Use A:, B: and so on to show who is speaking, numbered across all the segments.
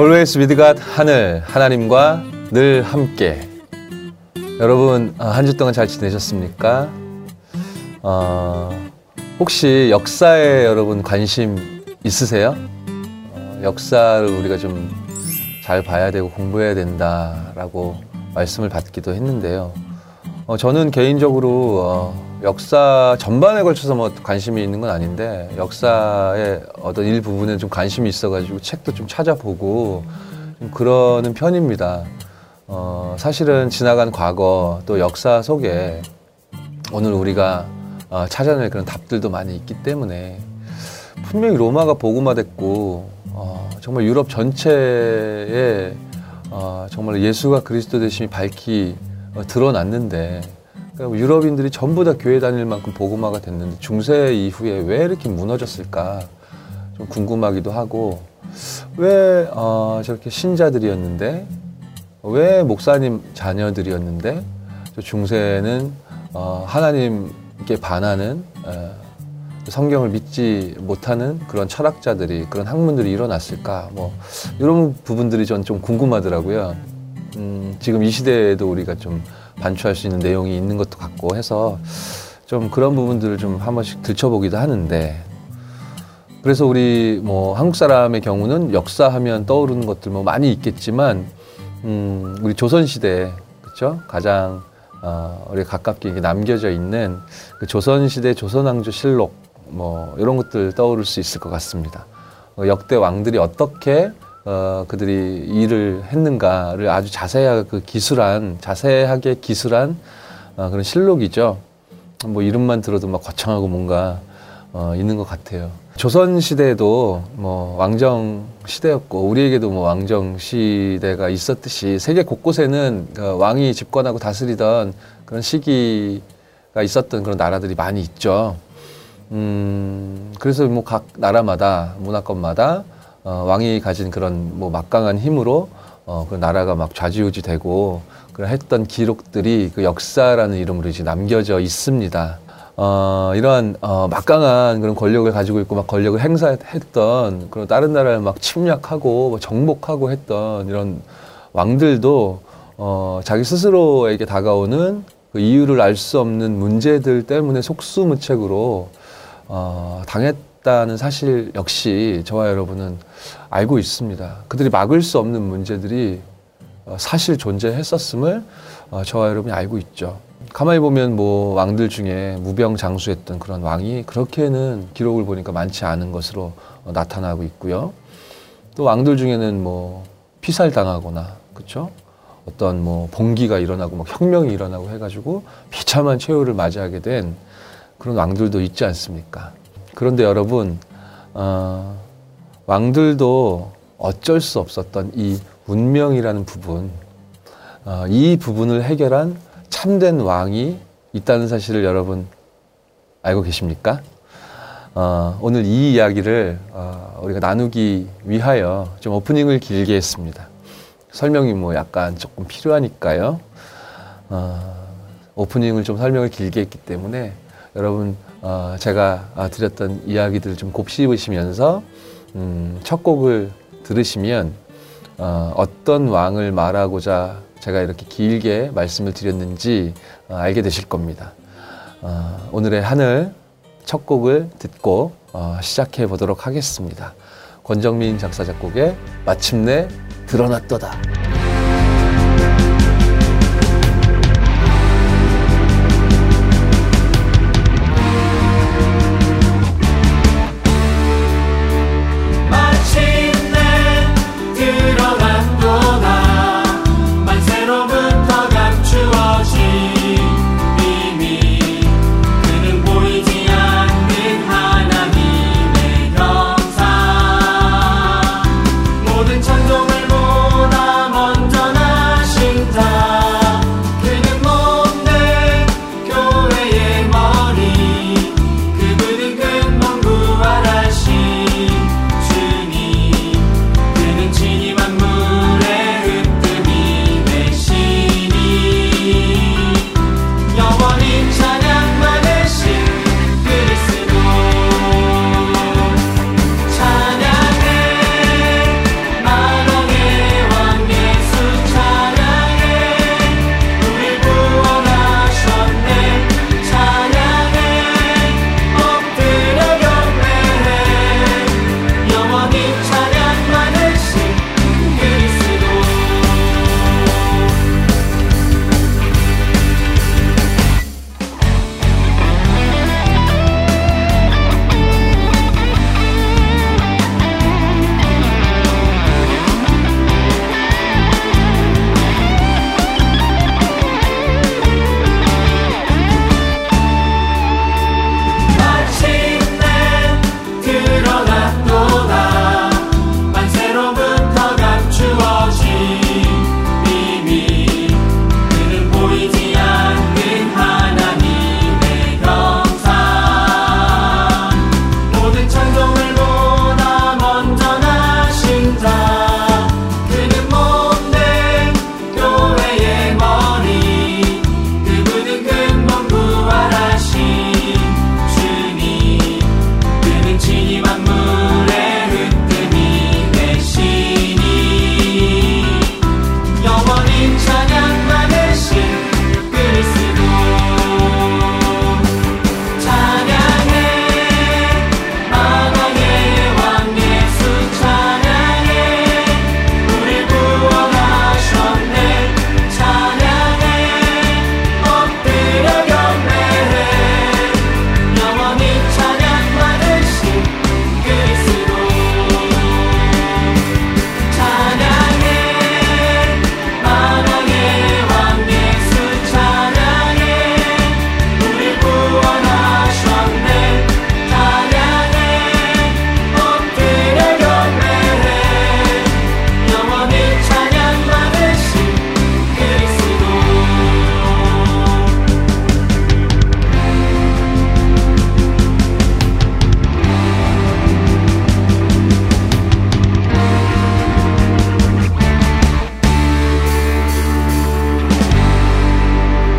A: Always with God 하늘 하나님과 늘 함께 여러분 아, 한주 동안 잘 지내셨습니까? 어, 혹시 역사에 여러분 관심 있으세요? 어, 역사를 우리가 좀 잘 봐야 되고 공부해야 된다라고 말씀을 받기도 했는데요. 어, 저는 개인적으로 어, 역사 전반에 걸쳐서 뭐 관심이 있는 건 아닌데 역사의 어떤 일부분에 좀 관심이 있어가지고 책도 좀 찾아보고 좀 그러는 편입니다. 어, 사실은 지나간 과거 또 역사 속에 오늘 우리가 어, 찾아낼 그런 답들도 많이 있기 때문에 분명히 로마가 복음화됐고 어, 정말 유럽 전체에 어, 정말 예수가 그리스도 되심이 밝히 어, 드러났는데 유럽인들이 전부 다 교회 다닐 만큼 복음화가 됐는데 중세 이후에 왜 이렇게 무너졌을까 좀 궁금하기도 하고 왜 어, 저렇게 신자들이었는데 왜 목사님 자녀들이었는데 중세는 어, 하나님께 반하는 어, 성경을 믿지 못하는 그런 철학자들이 그런 학문들이 일어났을까 뭐 이런 부분들이 전 좀 궁금하더라고요. 음, 지금 이 시대에도 우리가 좀 반추할 수 있는 내용이 있는 것도 같고 해서 좀 그런 부분들을 좀 한 번씩 들춰보기도 하는데 그래서 우리 뭐 한국 사람의 경우는 역사하면 떠오르는 것들 뭐 많이 있겠지만 음, 우리 조선 시대 그렇죠 가장 어, 우리 가깝게 남겨져 있는 그 조선 시대 조선 왕조 실록 뭐 이런 것들 떠오를 수 있을 것 같습니다. 어, 역대 왕들이 어떻게 어, 그들이 일을 했는가를 아주 자세하게 그 기술한 자세하게 기술한 어, 그런 실록이죠. 뭐 이름만 들어도 막 거창하고 뭔가 어, 있는 것 같아요. 조선 시대도 뭐 왕정 시대였고 우리에게도 뭐 왕정 시대가 있었듯이 세계 곳곳에는 그 왕이 집권하고 다스리던 그런 시기가 있었던 그런 나라들이 많이 있죠. 음, 그래서 뭐 각 나라마다 문화권마다 어, 왕이 가진 그런 뭐 막강한 힘으로 어, 그 나라가 막 좌지우지 되고 그런 했던 기록들이 그 역사라는 이름으로 이제 남겨져 있습니다. 어, 이러한 어, 막강한 그런 권력을 가지고 있고 막 권력을 행사했던 그런 다른 나라를 막 침략하고 뭐 정복하고 했던 이런 왕들도 어, 자기 스스로에게 다가오는 그 이유를 알 수 없는 문제들 때문에 속수무책으로 어, 당했 다는 사실 역시 저와 여러분은 알고 있습니다. 그들이 막을 수 없는 문제들이 어, 사실 존재했었음을 어, 저와 여러분이 알고 있죠. 가만히 보면 뭐 왕들 중에 무병장수했던 그런 왕이 그렇게는 기록을 보니까 많지 않은 것으로 어, 나타나고 있고요. 또 왕들 중에는 뭐 피살 당하거나 그렇죠? 어떤 뭐 봉기가 일어나고 막 혁명이 일어나고 해가지고 비참한 최후를 맞이하게 된 그런 왕들도 있지 않습니까? 그런데 여러분 어, 왕들도 어쩔 수 없었던 이 운명이라는 부분, 어, 이 부분을 해결한 참된 왕이 있다는 사실을 여러분 알고 계십니까? 어, 오늘 이 이야기를 어, 우리가 나누기 위하여 좀 오프닝을 길게 했습니다. 설명이 뭐 약간 조금 필요하니까요. 어, 오프닝을 좀 설명을 길게 했기 때문에 여러분 어, 제가 아, 드렸던 이야기들을 좀 곱씹으시면서 음, 첫 곡을 들으시면 어, 어떤 왕을 말하고자 제가 이렇게 길게 말씀을 드렸는지 어, 알게 되실 겁니다. 어, 오늘의 하늘 첫 곡을 듣고 어, 시작해 보도록 하겠습니다. 권정민 작사 작곡의 마침내
B: 보다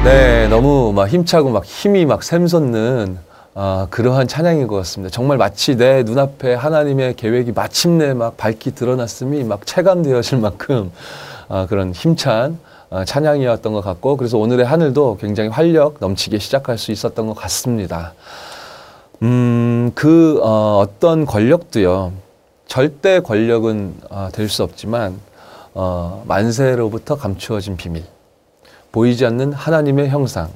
A: 네, 너무 막 힘차고 막 힘이 막 샘솟는 아, 그러한 찬양인 것 같습니다. 정말 마치 내 눈앞에 하나님의 계획이 마침내 막 밝히 드러났음이 막 체감되어질 만큼 아, 그런 힘찬 아, 찬양이었던 것 같고 그래서 오늘의 하늘도 굉장히 활력 넘치게 시작할 수 있었던 것 같습니다. 음, 그 어, 어떤 권력도요. 절대 권력은 어, 될수 없지만 어, 만세로부터 감추어진 비밀, 보이지 않는 하나님의 형상,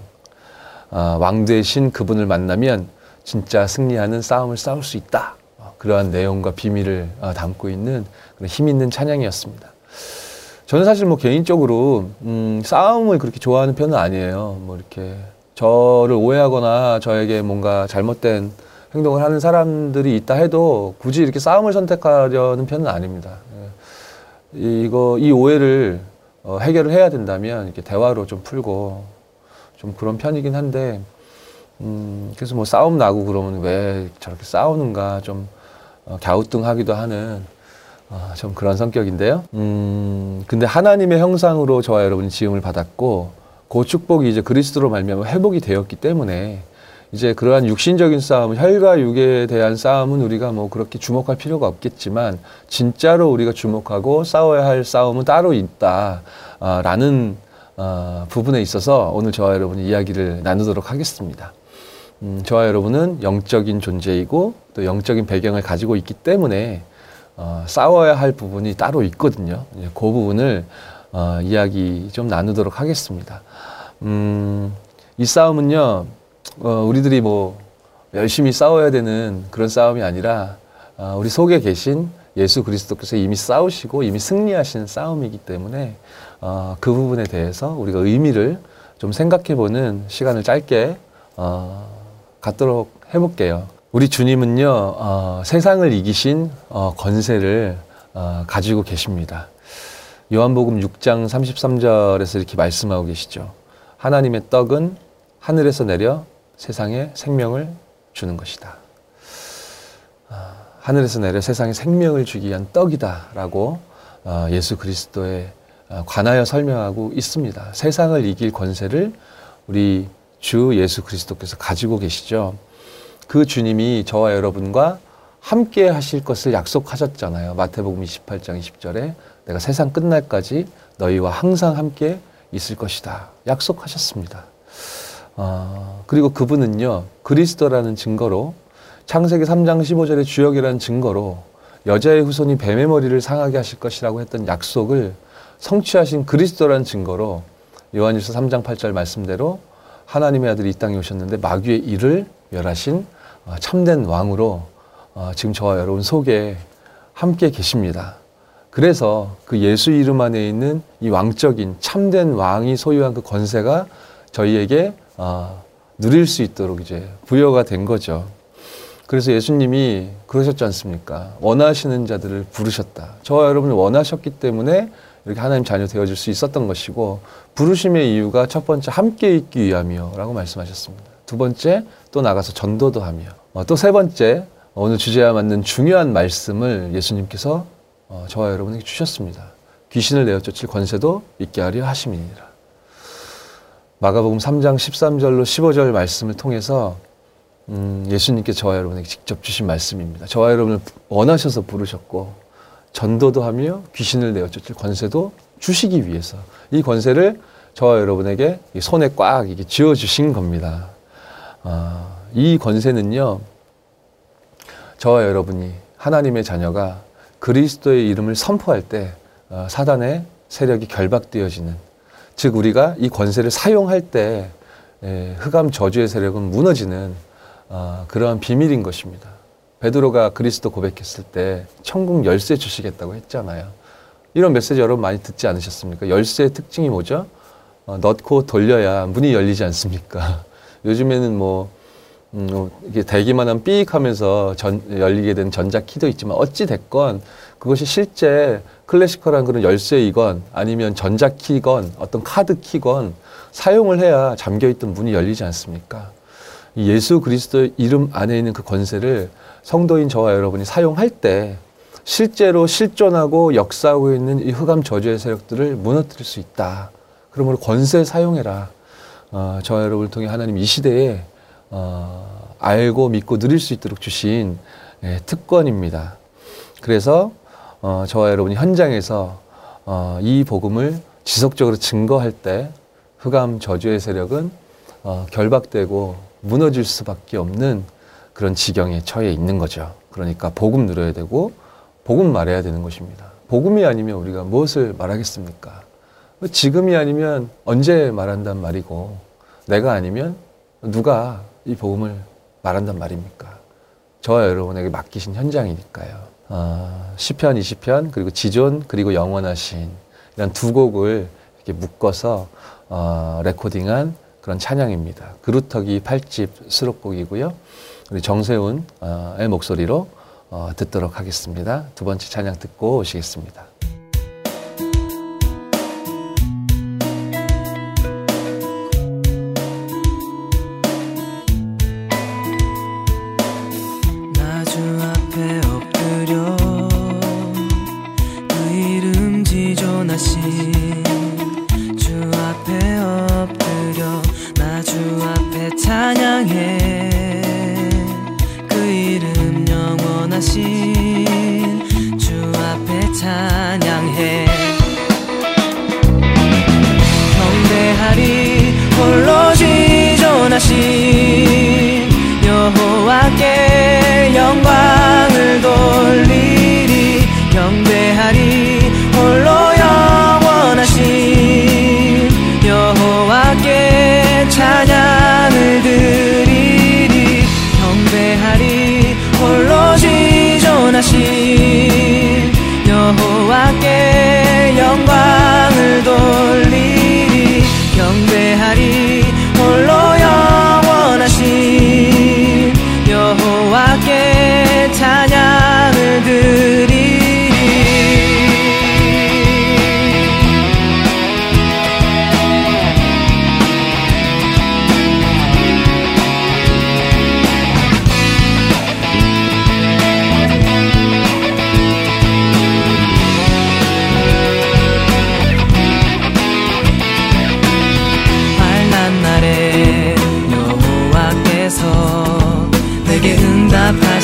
A: 어, 왕 대신 그분을 만나면 진짜 승리하는 싸움을 싸울 수 있다. 어, 그러한 내용과 비밀을 어, 담고 있는 힘 있는 찬양이었습니다. 저는 사실 뭐 개인적으로 음, 싸움을 그렇게 좋아하는 편은 아니에요. 뭐 이렇게 저를 오해하거나 저에게 뭔가 잘못된 행동을 하는 사람들이 있다 해도 굳이 이렇게 싸움을 선택하려는 편은 아닙니다. 예. 이거 이 오해를 어, 해결을 해야 된다면 이렇게 대화로 좀 풀고 좀 그런 편이긴 한데 음, 그래서 뭐 싸움 나고 그러면 왜 저렇게 싸우는가 좀 어, 갸우뚱하기도 하는 어, 좀 그런 성격인데요. 음, 근데 하나님의 형상으로 저와 여러분이 지음을 받았고 그 축복이 이제 그리스도로 말미암아 회복이 되었기 때문에 이제 그러한 육신적인 싸움, 혈과 육에 대한 싸움은 우리가 뭐 그렇게 주목할 필요가 없겠지만 진짜로 우리가 주목하고 싸워야 할 싸움은 따로 있다라는 어, 부분에 있어서 오늘 저와 여러분이 이야기를 나누도록 하겠습니다. 음, 저와 여러분은 영적인 존재이고 또 영적인 배경을 가지고 있기 때문에 어, 싸워야 할 부분이 따로 있거든요. 그 부분을 어, 이야기 좀 나누도록 하겠습니다. 음, 이 싸움은요, 어, 우리들이 뭐 열심히 싸워야 되는 그런 싸움이 아니라 어, 우리 속에 계신 예수 그리스도께서 이미 싸우시고 이미 승리하신 싸움이기 때문에 어, 그 부분에 대해서 우리가 의미를 좀 생각해보는 시간을 짧게 어, 갖도록 해볼게요. 우리 주님은요 어, 세상을 이기신 어, 권세를 어, 가지고 계십니다. 요한복음 6장 33절에서 이렇게 말씀하고 계시죠. 하나님의 떡은 하늘에서 내려 세상에 생명을 주는 것이다. 아, 하늘에서 내려 세상에 생명을 주기 위한 떡이다라고 어, 예수 그리스도에 어, 관하여 설명하고 있습니다. 세상을 이길 권세를 우리 주 예수 그리스도께서 가지고 계시죠. 그 주님이 저와 여러분과 함께 하실 것을 약속하셨잖아요. 마태복음 28장 20절에 내가 세상 끝날까지 너희와 항상 함께 있을 것이다. 약속하셨습니다. 어, 그리고 그분은요, 그리스도라는 증거로 창세기 3장 15절의 주역이라는 증거로 여자의 후손이 뱀의 머리를 상하게 하실 것이라고 했던 약속을 성취하신 그리스도라는 증거로 요한일서 3장 8절 말씀대로 하나님의 아들이 이 땅에 오셨는데 마귀의 일을 멸하신 어, 참된 왕으로 어, 지금 저와 여러분 속에 함께 계십니다. 그래서 그 예수 이름 안에 있는 이 왕적인 참된 왕이 소유한 그 권세가 저희에게 어, 누릴 수 있도록 이제 부여가 된 거죠. 그래서 예수님이 그러셨지 않습니까? 원하시는 자들을 부르셨다. 저와 여러분을 원하셨기 때문에 이렇게 하나님 자녀 되어줄 수 있었던 것이고 부르심의 이유가 첫 번째 함께 있기 위함이요라고 말씀하셨습니다. 두 번째 또 나가서 전도도 하며 어, 또세 번째 오늘 주제와 맞는 중요한 말씀을 예수님께서 어, 저와 여러분에게 주셨습니다. 귀신을 내어 쫓을 권세도 있게 하려 하심이니라. 마가복음 3장 13절로 15절 말씀을 통해서 음, 예수님께 저와 여러분에게 직접 주신 말씀입니다. 저와 여러분을 원하셔서 부르셨고 전도도 하며 귀신을 내어 쫓을 권세도 주시기 위해서 이 권세를 저와 여러분에게 손에 꽉 이게 쥐어 주신 겁니다. 아, 이 권세는요, 저와 여러분이 하나님의 자녀가 그리스도의 이름을 선포할 때 어, 사단의 세력이 결박되어지는 즉 우리가 이 권세를 사용할 때 흑암 저주의 세력은 무너지는 어, 그러한 비밀인 것입니다. 베드로가 그리스도 고백했을 때 천국 열쇠 주시겠다고 했잖아요. 이런 메시지 여러분 많이 듣지 않으셨습니까? 열쇠의 특징이 뭐죠? 어, 넣고 돌려야 문이 열리지 않습니까? 요즘에는 뭐 음, 뭐 이게 대기만 하면 삐익 하면서 전, 열리게 된 전자 키도 있지만 어찌 됐건 그것이 실제 클래시컬한 그런 열쇠이건 아니면 전자키건 어떤 카드키건 사용을 해야 잠겨있던 문이 열리지 않습니까? 예수 그리스도의 이름 안에 있는 그 권세를 성도인 저와 여러분이 사용할 때 실제로 실존하고 역사하고 있는 이 흑암 저주의 세력들을 무너뜨릴 수 있다. 그러므로 권세 사용해라. 어, 저와 여러분을 통해 하나님 이 시대에 어, 알고 믿고 누릴 수 있도록 주신 예, 특권입니다. 그래서 어, 저와 여러분이 현장에서 어, 이 복음을 지속적으로 증거할 때 흑암 저주의 세력은 어, 결박되고 무너질 수밖에 없는 그런 지경에 처해 있는 거죠. 그러니까 복음 누려야 되고 복음 말해야 되는 것입니다. 복음이 아니면 우리가 무엇을 말하겠습니까? 지금이 아니면 언제 말한단 말이고 내가 아니면 누가 이 복음을 말한단 말입니까? 저와 여러분에게 맡기신 현장이니까요. 어, 시편, 20편, 그리고 지존, 그리고 영원하신 이런 두 곡을 이렇게 묶어서 어, 레코딩한 그런 찬양입니다. 그루터기 8집 수록곡이고요. 우리 정세훈의 목소리로 어, 듣도록 하겠습니다. 두 번째 찬양 듣고 오시겠습니다.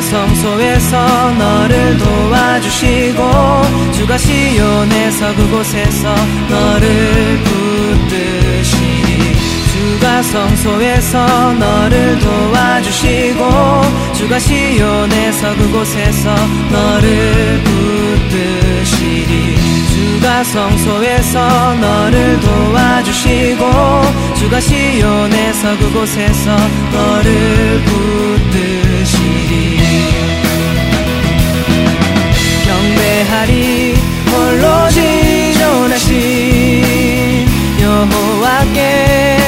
C: 성소에서 너를 도와주시고 주가 시온에서 그곳에서 너를 붙드시리 주가 성소에서 너를 도와주시고 주가 시온에서 그곳에서 너를 붙드시리 주가 성소에서 너를 도와주시고 주가 시온에서 그곳에서 너를 붙드시리 경배하리 홀로 지존하신 여호와께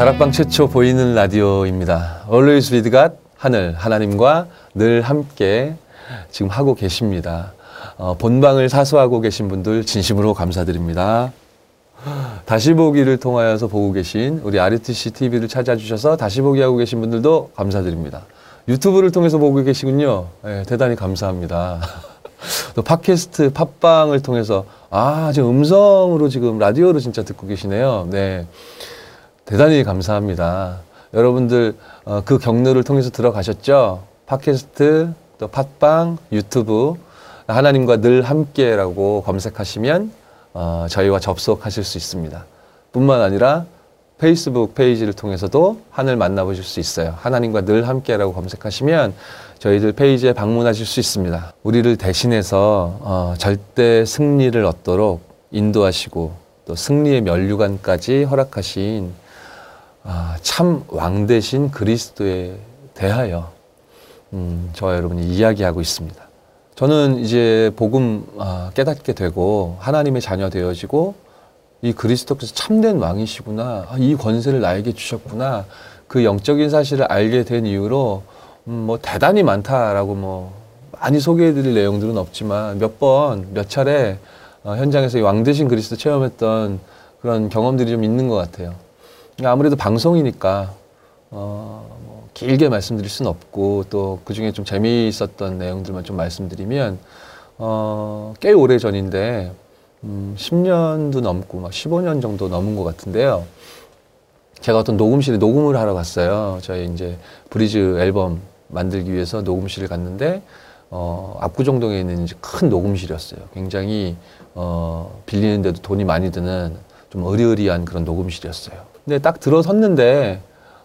A: 다락방 최초 보이는 라디오입니다. Always with God, 하늘, 하나님과 늘 함께 지금 하고 계십니다. 어, 본방을 사수하고 계신 분들 진심으로 감사드립니다. 다시 보기를 통하여서 보고 계신 우리 RTC TV를 찾아주셔서 다시 보기 하고 계신 분들도 감사드립니다. 유튜브를 통해서 보고 계시군요. 네, 대단히 감사합니다. 또 팟캐스트, 팟빵을 통해서 아, 지금 음성으로 지금 라디오로 진짜 듣고 계시네요. 네. 대단히 감사합니다. 여러분들 어, 그 경로를 통해서 들어가셨죠? 팟캐스트, 또 팟빵, 유튜브 하나님과 늘 함께라고 검색하시면 어, 저희와 접속하실 수 있습니다. 뿐만 아니라 페이스북 페이지를 통해서도 하늘 만나보실 수 있어요. 하나님과 늘 함께라고 검색하시면 저희들 페이지에 방문하실 수 있습니다. 우리를 대신해서 어, 절대 승리를 얻도록 인도하시고 또 승리의 면류관까지 허락하신 아, 참 왕되신 그리스도에 대하여 음, 저와 여러분이 이야기하고 있습니다. 저는 이제 복음 아, 깨닫게 되고 하나님의 자녀 되어지고 이 그리스도께서 참된 왕이시구나. 아, 이 권세를 나에게 주셨구나. 그 영적인 사실을 알게 된 이후로 음, 뭐 대단히 많다라고 뭐 많이 소개해드릴 내용들은 없지만 몇 번, 몇 차례 어, 현장에서 이 왕되신 그리스도 체험했던 그런 경험들이 좀 있는 것 같아요. 아무래도 방송이니까 어, 뭐 길게 말씀드릴 수는 없고 또 그 중에 좀 재미있었던 내용들만 좀 말씀드리면 어, 꽤 오래 전인데 음, 10년도 넘고 막 15년 정도 넘은 것 같은데요. 제가 어떤 녹음실에 녹음을 하러 갔어요. 저희 이제 브리즈 앨범 만들기 위해서 녹음실을 갔는데 어, 압구정동에 있는 큰 녹음실이었어요. 굉장히 어, 빌리는데도 돈이 많이 드는 좀 어리어리한 그런 녹음실이었어요. 근데 딱 들어섰는데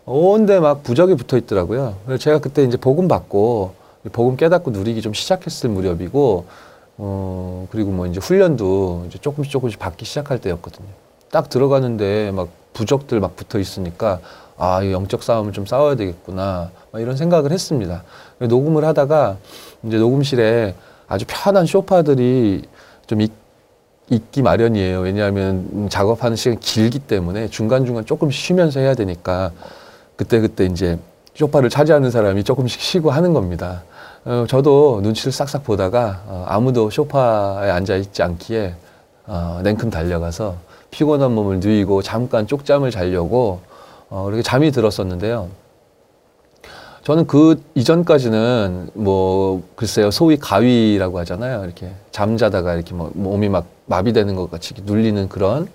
A: 온데 막 부적이 붙어 있더라고요. 그래서 제가 그때 이제 복음 받고 복음 깨닫고 누리기 좀 시작했을 무렵이고 어 그리고 뭐 이제 훈련도 이제 조금씩 조금씩 받기 시작할 때였거든요. 딱 들어가는데 막 부적들 막 붙어 있으니까 아, 이 영적 싸움을 좀 싸워야 되겠구나. 막 이런 생각을 했습니다. 녹음을 하다가 이제 녹음실에 아주 편한 쇼파들이 좀 있, 있기 마련이에요. 왜냐하면 작업하는 시간이 길기 때문에 중간중간 조금 쉬면서 해야 되니까 그때 그때 이제 쇼파를 차지하는 사람이 조금씩 쉬고 하는 겁니다. 어, 저도 눈치를 싹싹 보다가 어, 아무도 쇼파에 앉아 있지 않기에 어, 냉큼 달려가서 피곤한 몸을 누이고 잠깐 쪽잠을 자려고 어, 그렇게 잠이 들었었는데요. 저는 그 이전까지는 뭐 글쎄요 소위 가위라고 하잖아요. 이렇게 잠자다가 이렇게 뭐 몸이 막 마비되는 것 같이 눌리는 그런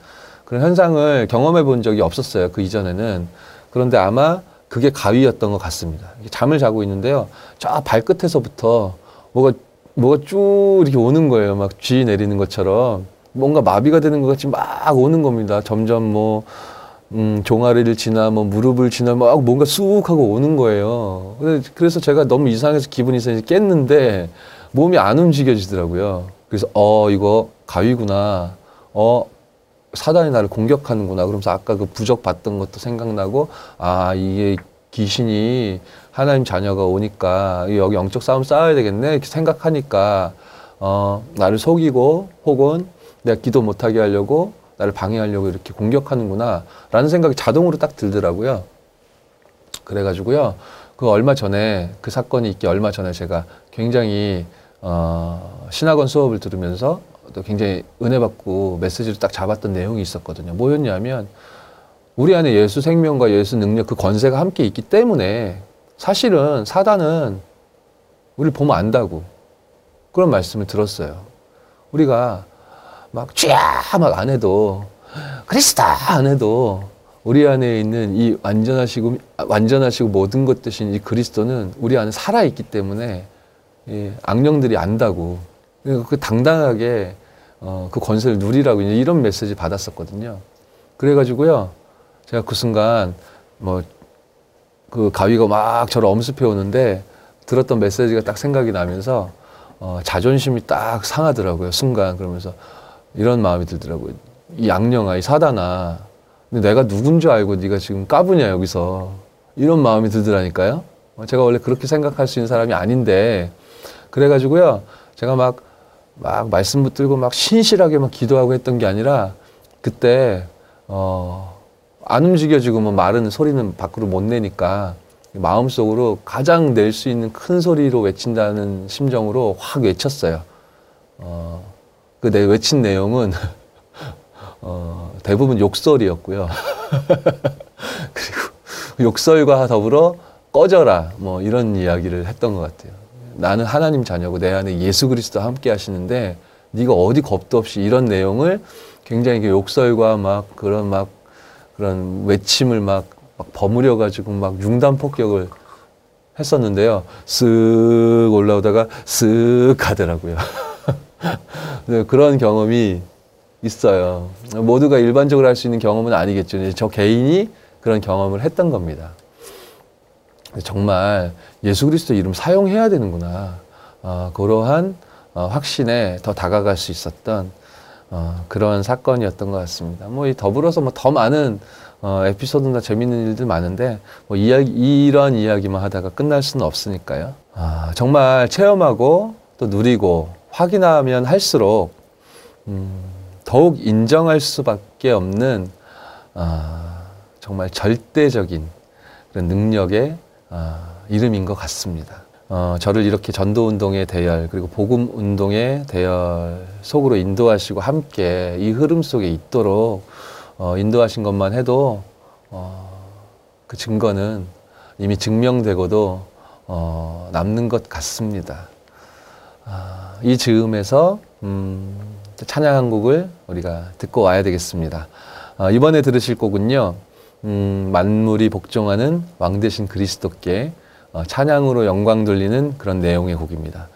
A: 그런 현상을 경험해 본 적이 없었어요. 그 이전에는 그런데 아마 그게 가위였던 것 같습니다. 잠을 자고 있는데요. 저 발끝에서부터 뭐가 뭐가 쭉 이렇게 오는 거예요. 막 쥐 내리는 것처럼 뭔가 마비가 되는 것 같이 막 오는 겁니다. 점점 뭐 음, 종아리를 지나 뭐 무릎을 지나 막 뭔가 쑥 하고 오는 거예요. 그래서 제가 너무 이상해서 기분이 이상해서 깼는데 몸이 안 움직여지더라고요. 그래서 어 이거 가위구나. 어 사단이 나를 공격하는구나. 그러면서 아까 그 부적 봤던 것도 생각나고 아 이게 귀신이 하나님 자녀가 오니까 여기 영적 싸움 싸워야 되겠네 이렇게 생각하니까 어 나를 속이고 혹은 내가 기도 못하게 하려고 나를 방해하려고 이렇게 공격하는구나 라는 생각이 자동으로 딱 들더라고요. 그래가지고요. 그 얼마 전에 그 사건이 있기 얼마 전에 제가 굉장히 어, 신학원 수업을 들으면서 또 굉장히 은혜 받고 메시지를 딱 잡았던 내용이 있었거든요. 뭐였냐면 우리 안에 예수 생명과 예수 능력 그 권세가 함께 있기 때문에 사실은 사단은 우리를 보면 안다고 그런 말씀을 들었어요. 우리가 막 쥐야 막 안 해도 그리스다 안 해도 우리 안에 있는 이 완전하시고 완전하시고 모든 것 대신 이 그리스도는 우리 안에 살아 있기 때문에 예, 악령들이 안다고 그러니까 그 당당하게 어, 그 권세를 누리라고 이런 메시지 받았었거든요. 그래가지고요 제가 그 순간 뭐 그 가위가 막 저를 엄습해 오는데 들었던 메시지가 딱 생각이 나면서 어, 자존심이 딱 상하더라고요 순간 그러면서 이런 마음이 들더라고요. 이 양령아, 이 사단아. 근데 내가 누군 줄 알고 네가 지금 까부냐 여기서 이런 마음이 들더라니까요. 어, 제가 원래 그렇게 생각할 수 있는 사람이 아닌데 그래가지고요. 제가 막, 막 말씀 붙들고 막 신실하게 막 기도하고 했던 게 아니라 그때, 어, 안 움직여지고 뭐 말은 소리는 밖으로 못 내니까 마음속으로 가장 낼 수 있는 큰 소리로 외친다는 심정으로 확 외쳤어요. 어, 그 내 외친 내용은 어, 대부분 욕설이었고요. 그리고 욕설과 더불어 꺼져라 뭐 이런 이야기를 했던 것 같아요. 나는 하나님 자녀고 내 안에 예수 그리스도 함께 하시는데 네가 어디 겁도 없이 이런 내용을 굉장히 욕설과 막 그런 막 그런 외침을 막, 막 버무려 가지고 막 융단 폭격을 했었는데요. 쓱 올라오다가 쓱 가더라고요. 네, 그런 경험이 있어요. 모두가 일반적으로 할 수 있는 경험은 아니겠죠. 저 개인이 그런 경험을 했던 겁니다. 정말 예수 그리스도 이름 사용해야 되는구나. 어, 그러한 어, 확신에 더 다가갈 수 있었던 어, 그런 사건이었던 것 같습니다. 뭐 더불어서 뭐 더 많은 어, 에피소드나 재밌는 일들 많은데 뭐 이야기 이런 이야기만 하다가 끝날 수는 없으니까요. 아, 정말 체험하고 또 누리고 확인하면 할수록 음, 더욱 인정할 수밖에 없는 아, 정말 절대적인 그런 능력의 아, 이름인 것 같습니다. 어, 저를 이렇게 전도 운동의 대열 그리고 복음 운동의 대열 속으로 인도하시고 함께 이 흐름 속에 있도록 어, 인도하신 것만 해도 어, 그 증거는 이미 증명되고도 어, 남는 것 같습니다. 아, 이 즈음에서 음, 찬양 한 곡을 우리가 듣고 와야 되겠습니다. 아, 이번에 들으실 곡은요. 음, 만물이 복종하는 왕 대신 그리스도께 어, 찬양으로 영광 돌리는 그런 내용의 곡입니다.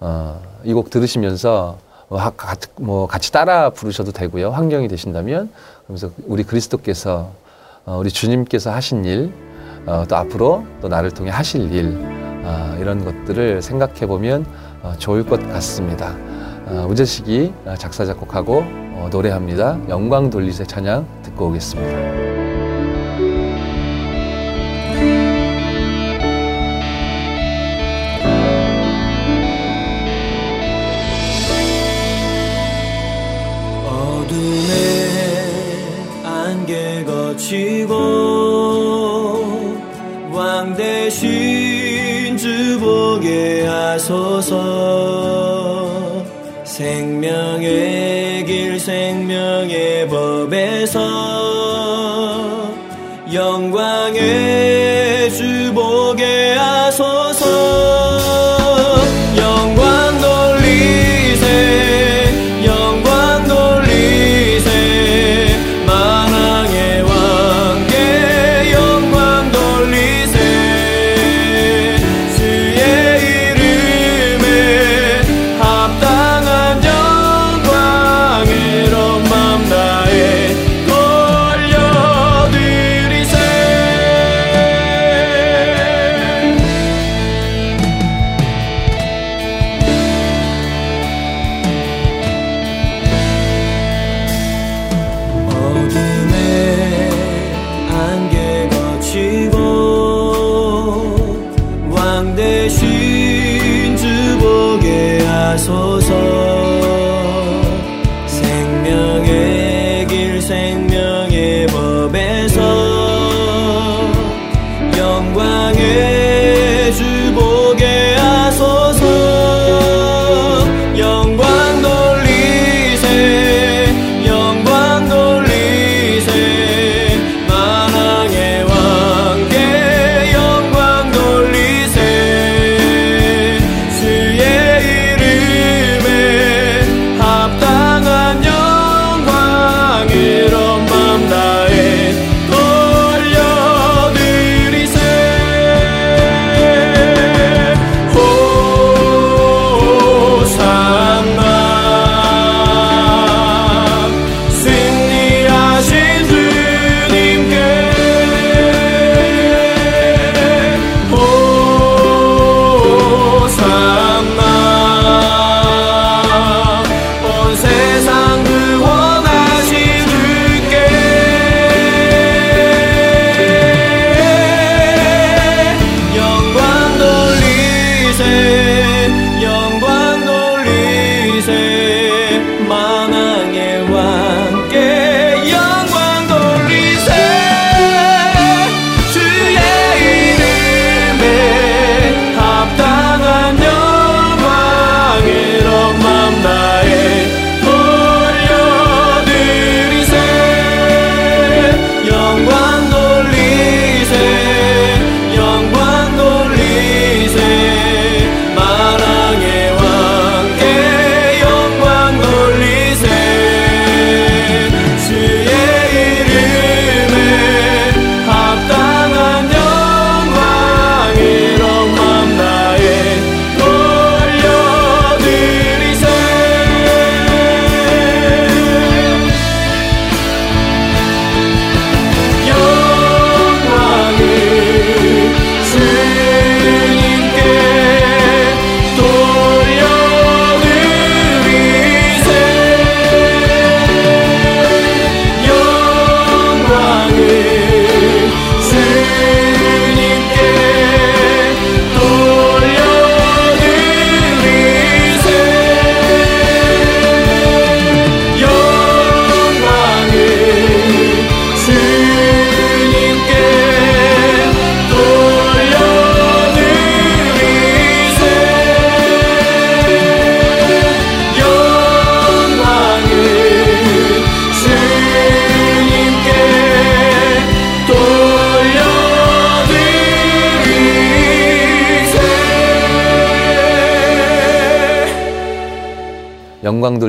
A: 어, 이 곡 들으시면서 뭐, 뭐 같이 따라 부르셔도 되고요. 환경이 되신다면 그래서 우리 그리스도께서 어, 우리 주님께서 하신 일, 어, 또 앞으로 또 나를 통해 하실 일 어, 이런 것들을 생각해 보면 어, 좋을 것 같습니다. 어, 우재식이 작사 작곡하고 어, 노래합니다. 영광 돌리세 찬양 듣고 오겠습니다.
B: 주시고 왕 대신 주 보게 하소서. 생명의 길 생명의 법에서 영광의 주 보게 하소서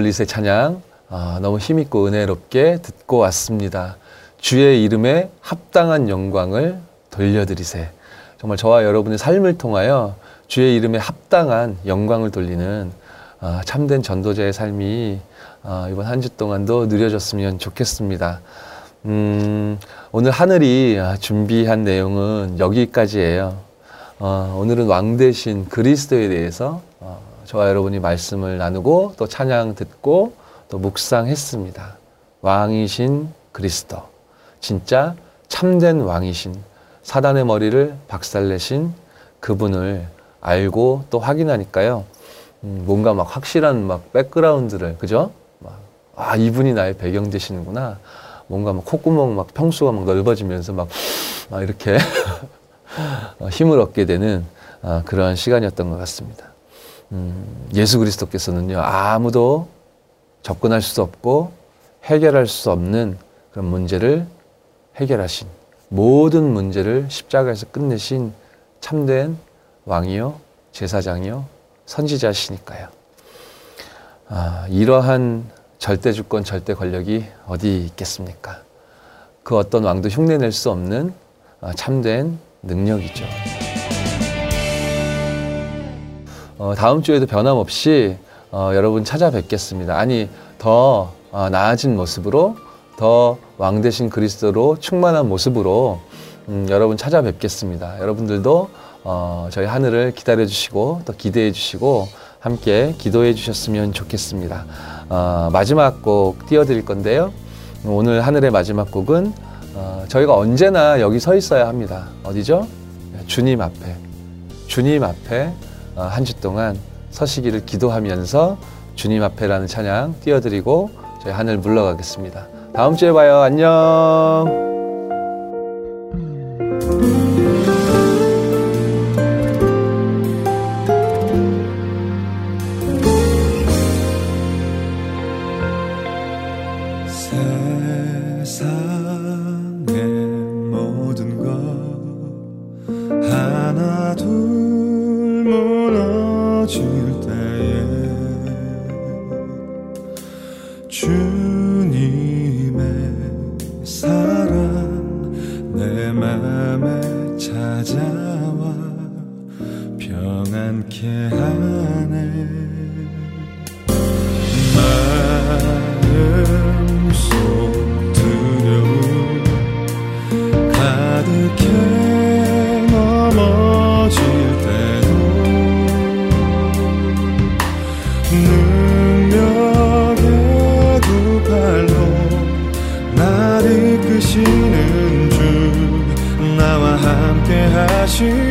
A: 돌리세 찬양 아, 너무 힘있고 은혜롭게 듣고 왔습니다. 주의 이름에 합당한 영광을 돌려드리세. 정말 저와 여러분의 삶을 통하여 주의 이름에 합당한 영광을 돌리는 아, 참된 전도자의 삶이 아, 이번 한 주 동안도 누려졌으면 좋겠습니다. 음, 오늘 하늘이 아, 준비한 내용은 여기까지예요. 어, 오늘은 왕 대신 그리스도에 대해서 어, 저와 여러분이 말씀을 나누고 또 찬양 듣고 또 묵상했습니다. 왕이신 그리스도. 진짜 참된 왕이신 사단의 머리를 박살내신 그분을 알고 또 확인하니까요. 음, 뭔가 막 확실한 막 백그라운드를 그죠? 막, 아 이분이 나의 배경 되시는구나. 뭔가 막 콧구멍 막 평수가 막 넓어지면서 막, 막 이렇게 어, 힘을 얻게 되는 아, 그러한 시간이었던 것 같습니다. 음, 예수 그리스도께서는요 아무도 접근할 수 없고 해결할 수 없는 그런 문제를 해결하신 모든 문제를 십자가에서 끝내신 참된 왕이요 제사장이요 선지자시니까요. 아, 이러한 절대 주권, 절대 권력이 어디 있겠습니까? 그 어떤 왕도 흉내낼 수 없는 아, 참된 능력이죠. 어, 다음 주에도 변함없이 어, 여러분 찾아뵙겠습니다. 아니 더 어, 나아진 모습으로 더 왕 대신 그리스도로 충만한 모습으로 음, 여러분 찾아뵙겠습니다. 여러분들도 어, 저희 하늘을 기다려 주시고 또 기대해 주시고 함께 기도해 주셨으면 좋겠습니다. 어, 마지막 곡 띄워드릴 건데요. 오늘 하늘의 마지막 곡은 어, 저희가 언제나 여기 서 있어야 합니다. 어디죠? 주님 앞에. 주님 앞에 어, 한 주 동안 서시기를 기도하면서 주님 앞에라는 찬양 띄워드리고 저희 하늘 물러가겠습니다. 다음 주에 봐요. 안녕.
D: 사랑 내 맘에 찾아와 평안케 하네 하